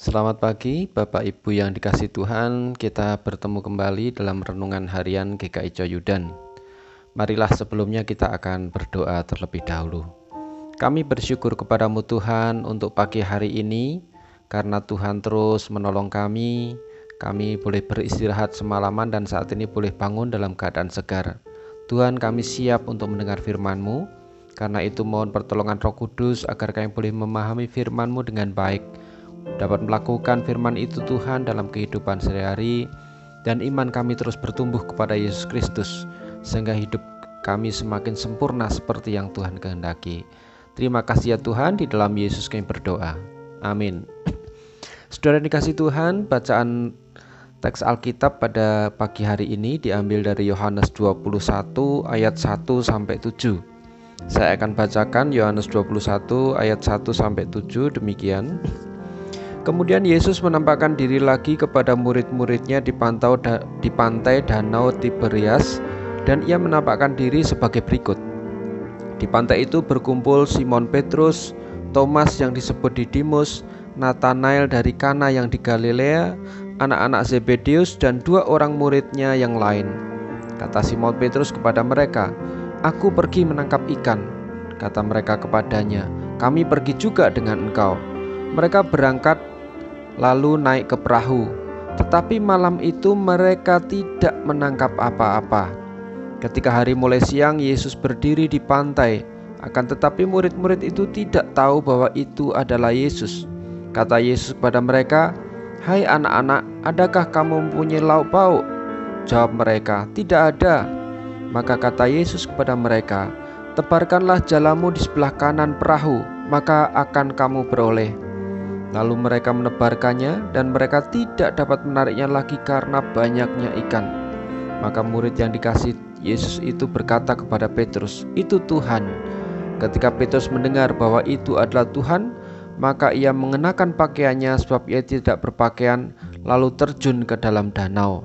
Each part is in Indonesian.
Selamat pagi, Bapak Ibu yang dikasih Tuhan. Kita bertemu kembali dalam renungan harian GKI Coyudan. Marilah sebelumnya kita akan berdoa terlebih dahulu. Kami bersyukur kepadamu Tuhan untuk pagi hari ini, karena Tuhan terus menolong kami. Kami boleh beristirahat semalaman dan saat ini boleh bangun dalam keadaan segar. Tuhan kami siap untuk mendengar firman-Mu. Karena itu mohon pertolongan roh kudus agar kami boleh memahami firman-Mu dengan baik dapat melakukan firman itu Tuhan dalam kehidupan sehari-hari dan iman kami terus bertumbuh kepada Yesus Kristus sehingga hidup kami semakin sempurna seperti yang Tuhan kehendaki. Terima kasih ya Tuhan di dalam Yesus kami berdoa. Amin. Saudara dikasih Tuhan, bacaan teks Alkitab pada pagi hari ini diambil dari Yohanes 21 ayat 1 sampai 7. Saya akan bacakan Yohanes 21 ayat 1 sampai 7 demikian. Kemudian Yesus menampakkan diri lagi kepada murid-muridnya di, pantau di pantai Danau Tiberias dan ia menampakkan diri sebagai berikut. Di pantai itu berkumpul Simon Petrus, Thomas yang disebut Didimus, Nathanael dari Kana yang di Galilea, anak-anak Zebedius dan dua orang muridnya yang lain. Kata Simon Petrus kepada mereka, "Aku pergi menangkap ikan." Kata mereka kepadanya, "Kami pergi juga dengan engkau." Mereka berangkat lalu naik ke perahu. Tetapi malam itu mereka tidak menangkap apa-apa. Ketika hari mulai siang, Yesus berdiri di pantai. Akan tetapi murid-murid itu tidak tahu bahwa itu adalah Yesus. Kata Yesus kepada mereka, "Hai anak-anak, adakah kamu mempunyai lauk pauk?" Jawab mereka, "Tidak ada." Maka kata Yesus kepada mereka, "Tebarkanlah jalamu di sebelah kanan perahu, maka akan kamu beroleh." Lalu mereka menebarkannya dan mereka tidak dapat menariknya lagi karena banyaknya ikan. Maka murid yang dikasih Yesus itu berkata kepada Petrus, "Itu Tuhan." Ketika Petrus mendengar bahwa itu adalah Tuhan, maka ia mengenakan pakaiannya sebab ia tidak berpakaian, lalu terjun ke dalam danau.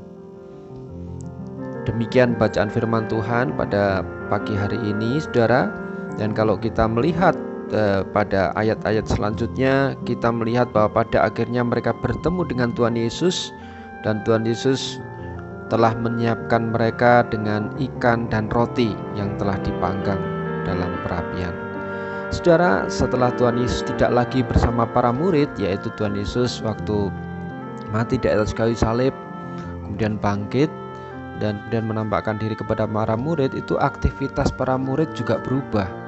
Demikian bacaan firman Tuhan pada pagi hari ini, saudara. Dan kalau kita melihat pada ayat-ayat selanjutnya kita melihat bahwa pada akhirnya mereka bertemu dengan Tuhan Yesus dan Tuhan Yesus telah menyiapkan mereka dengan ikan dan roti yang telah dipanggang dalam perapian. Saudara, setelah Tuhan Yesus tidak lagi bersama para murid, yaitu Tuhan Yesus waktu mati di atas kayu salib, kemudian bangkit dan kemudian menampakkan diri kepada para murid, itu aktivitas para murid juga berubah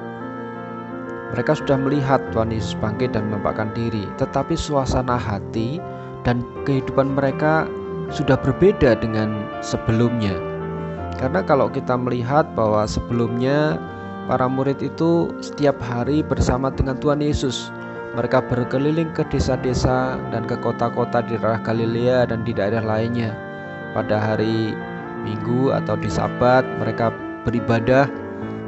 mereka sudah melihat Tuhan Yesus bangkit dan menampakkan diri, tetapi suasana hati dan kehidupan mereka sudah berbeda dengan sebelumnya. Karena kalau kita melihat bahwa sebelumnya para murid itu setiap hari bersama dengan Tuhan Yesus. Mereka berkeliling ke desa-desa dan ke kota-kota di daerah Galilea dan di daerah lainnya. Pada hari Minggu atau di Sabat mereka beribadah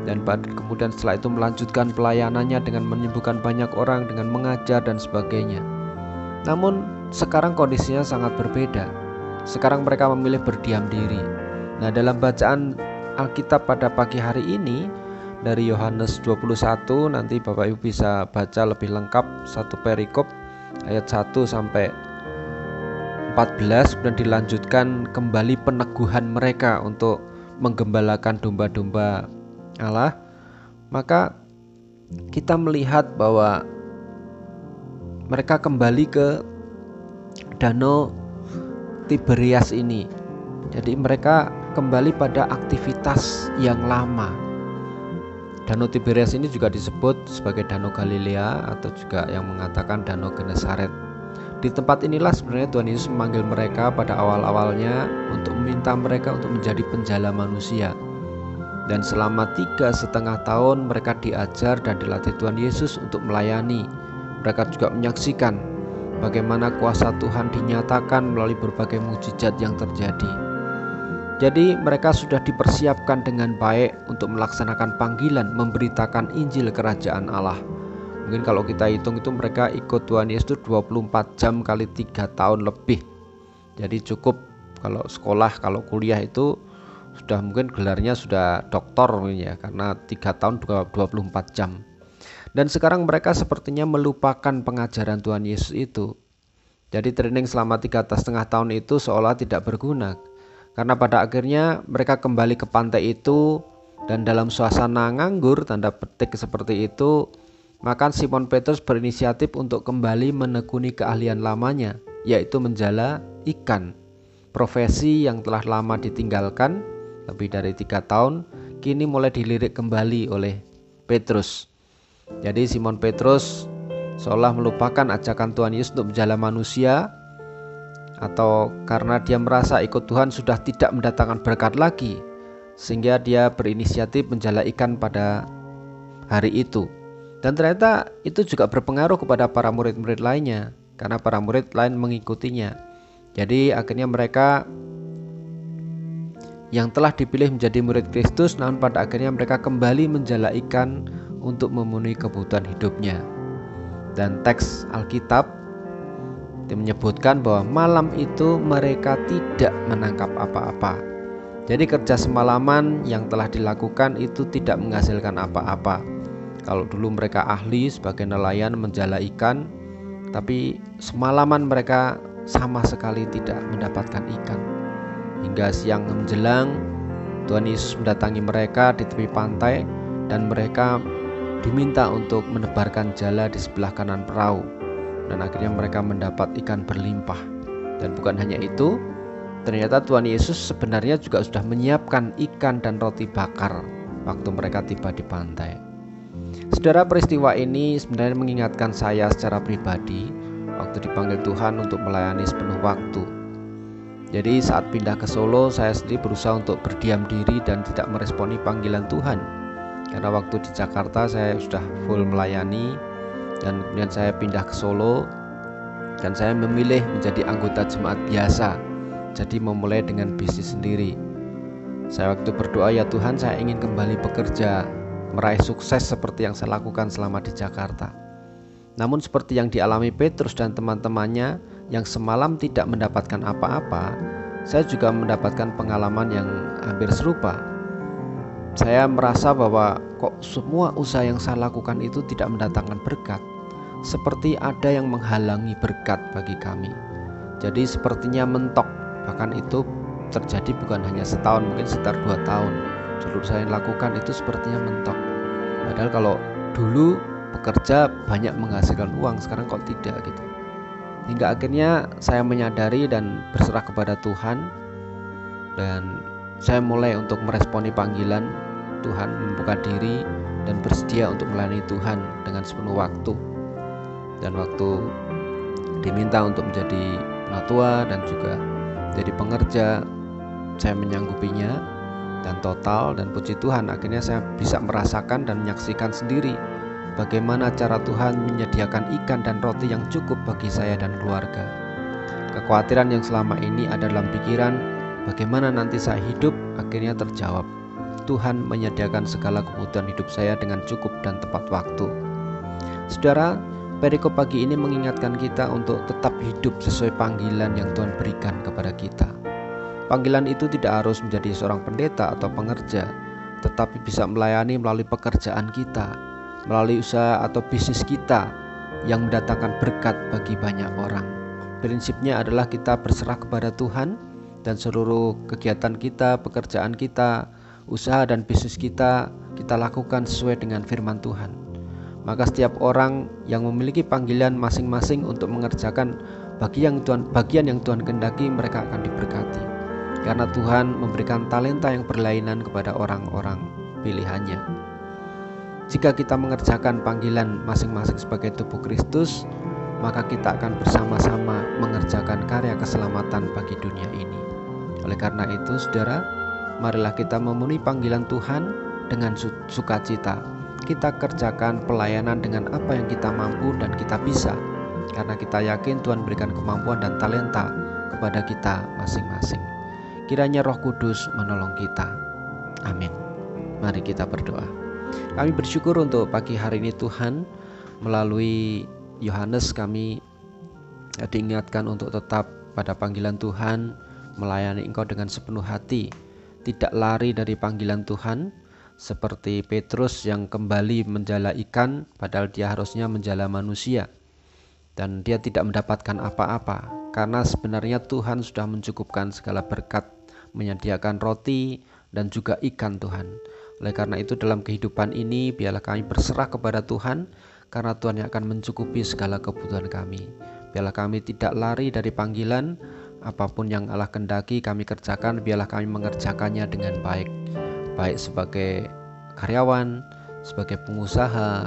dan kemudian setelah itu melanjutkan pelayanannya dengan menyembuhkan banyak orang dengan mengajar dan sebagainya. Namun sekarang kondisinya sangat berbeda. Sekarang mereka memilih berdiam diri. Nah, dalam bacaan Alkitab pada pagi hari ini dari Yohanes 21 nanti Bapak Ibu bisa baca lebih lengkap satu perikop ayat 1 sampai 14 dan dilanjutkan kembali peneguhan mereka untuk menggembalakan domba-domba Allah, maka kita melihat bahwa mereka kembali ke danau Tiberias ini. Jadi mereka kembali pada aktivitas yang lama. Danau Tiberias ini juga disebut sebagai Danau Galilea atau juga yang mengatakan Danau Genesaret. Di tempat inilah sebenarnya Tuhan Yesus memanggil mereka pada awal-awalnya untuk meminta mereka untuk menjadi penjala manusia dan selama tiga setengah tahun mereka diajar dan dilatih Tuhan Yesus untuk melayani. Mereka juga menyaksikan bagaimana kuasa Tuhan dinyatakan melalui berbagai mujizat yang terjadi. Jadi mereka sudah dipersiapkan dengan baik untuk melaksanakan panggilan memberitakan Injil Kerajaan Allah. Mungkin kalau kita hitung itu mereka ikut Tuhan Yesus 24 jam kali 3 tahun lebih. Jadi cukup kalau sekolah, kalau kuliah itu sudah mungkin gelarnya sudah doktor ya karena tiga tahun 24 jam. Dan sekarang mereka sepertinya melupakan pengajaran Tuhan Yesus itu. Jadi training selama tiga setengah tahun itu seolah tidak berguna. Karena pada akhirnya mereka kembali ke pantai itu dan dalam suasana nganggur tanda petik seperti itu maka Simon Petrus berinisiatif untuk kembali menekuni keahlian lamanya yaitu menjala ikan. Profesi yang telah lama ditinggalkan lebih dari tiga tahun kini mulai dilirik kembali oleh Petrus. Jadi Simon Petrus seolah melupakan ajakan Tuhan Yesus untuk menjala manusia atau karena dia merasa ikut Tuhan sudah tidak mendatangkan berkat lagi sehingga dia berinisiatif menjala ikan pada hari itu. Dan ternyata itu juga berpengaruh kepada para murid-murid lainnya karena para murid lain mengikutinya. Jadi akhirnya mereka yang telah dipilih menjadi murid Kristus namun pada akhirnya mereka kembali menjala ikan untuk memenuhi kebutuhan hidupnya dan teks Alkitab menyebutkan bahwa malam itu mereka tidak menangkap apa-apa. Jadi kerja semalaman yang telah dilakukan itu tidak menghasilkan apa-apa. Kalau dulu mereka ahli sebagai nelayan menjala ikan, tapi semalaman mereka sama sekali tidak mendapatkan ikan. Hingga siang menjelang, Tuhan Yesus mendatangi mereka di tepi pantai dan mereka diminta untuk menebarkan jala di sebelah kanan perahu dan akhirnya mereka mendapat ikan berlimpah. Dan bukan hanya itu, ternyata Tuhan Yesus sebenarnya juga sudah menyiapkan ikan dan roti bakar waktu mereka tiba di pantai. Saudara peristiwa ini sebenarnya mengingatkan saya secara pribadi waktu dipanggil Tuhan untuk melayani sepenuh waktu. Jadi saat pindah ke Solo saya sendiri berusaha untuk berdiam diri dan tidak meresponi panggilan Tuhan. Karena waktu di Jakarta saya sudah full melayani dan kemudian saya pindah ke Solo dan saya memilih menjadi anggota jemaat biasa jadi memulai dengan bisnis sendiri saya waktu berdoa ya Tuhan saya ingin kembali bekerja meraih sukses seperti yang saya lakukan selama di Jakarta namun seperti yang dialami Petrus dan teman-temannya yang semalam tidak mendapatkan apa-apa saya juga mendapatkan pengalaman yang hampir serupa. Saya merasa bahwa kok semua usaha yang saya lakukan itu tidak mendatangkan berkat seperti ada yang menghalangi berkat bagi kami. Jadi sepertinya mentok bahkan itu terjadi bukan hanya setahun mungkin sekitar dua tahun. Dulu saya lakukan itu sepertinya mentok. Padahal kalau dulu bekerja banyak menghasilkan uang sekarang kok tidak gitu hingga akhirnya saya menyadari dan berserah kepada Tuhan dan saya mulai untuk meresponi panggilan Tuhan membuka diri dan bersedia untuk melayani Tuhan dengan sepenuh waktu. Dan waktu diminta untuk menjadi penatua dan juga jadi pengerja, saya menyanggupinya dan total dan puji Tuhan akhirnya saya bisa merasakan dan menyaksikan sendiri bagaimana cara Tuhan menyediakan ikan dan roti yang cukup bagi saya dan keluarga. Kekhawatiran yang selama ini ada dalam pikiran Bagaimana nanti saya hidup akhirnya terjawab. Tuhan menyediakan segala kebutuhan hidup saya dengan cukup dan tepat waktu. Saudara, perikop pagi ini mengingatkan kita untuk tetap hidup sesuai panggilan yang Tuhan berikan kepada kita. Panggilan itu tidak harus menjadi seorang pendeta atau pengerja, tetapi bisa melayani melalui pekerjaan kita, melalui usaha atau bisnis kita yang mendatangkan berkat bagi banyak orang. Prinsipnya adalah kita berserah kepada Tuhan dan seluruh kegiatan kita, pekerjaan kita, usaha dan bisnis kita kita lakukan sesuai dengan firman Tuhan. Maka setiap orang yang memiliki panggilan masing-masing untuk mengerjakan bagian yang Tuhan bagian yang Tuhan kehendaki mereka akan diberkati. Karena Tuhan memberikan talenta yang berlainan kepada orang-orang pilihannya. Jika kita mengerjakan panggilan masing-masing sebagai tubuh Kristus, maka kita akan bersama-sama mengerjakan karya keselamatan bagi dunia ini. Oleh karena itu, saudara, marilah kita memenuhi panggilan Tuhan dengan sukacita. Kita kerjakan pelayanan dengan apa yang kita mampu dan kita bisa, karena kita yakin Tuhan berikan kemampuan dan talenta kepada kita masing-masing. Kiranya Roh Kudus menolong kita. Amin. Mari kita berdoa. Kami bersyukur untuk pagi hari ini Tuhan melalui Yohanes kami diingatkan untuk tetap pada panggilan Tuhan melayani Engkau dengan sepenuh hati, tidak lari dari panggilan Tuhan, seperti Petrus yang kembali menjala ikan, padahal dia harusnya menjala manusia. dan dia tidak mendapatkan apa-apa karena sebenarnya Tuhan sudah mencukupkan segala berkat menyediakan roti dan juga ikan Tuhan. Oleh karena itu dalam kehidupan ini biarlah kami berserah kepada Tuhan karena Tuhan yang akan mencukupi segala kebutuhan kami. Biarlah kami tidak lari dari panggilan, apa pun yang Allah kendaki kami kerjakan, biarlah kami mengerjakannya dengan baik. Baik sebagai karyawan, sebagai pengusaha,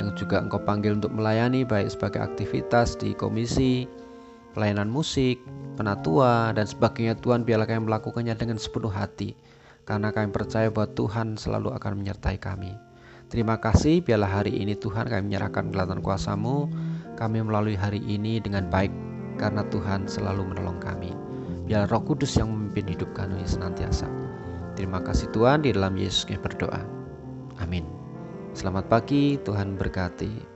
yang juga engkau panggil untuk melayani baik sebagai aktivitas di komisi, pelayanan musik, penatua, dan sebagainya Tuhan biarlah kami melakukannya dengan sepenuh hati karena kami percaya bahwa Tuhan selalu akan menyertai kami. Terima kasih, biarlah hari ini Tuhan kami menyerahkan kelihatan kuasamu, kami melalui hari ini dengan baik, karena Tuhan selalu menolong kami. Biarlah roh kudus yang memimpin hidup kami senantiasa. Terima kasih Tuhan, di dalam Yesus kami berdoa. Amin. Selamat pagi, Tuhan berkati.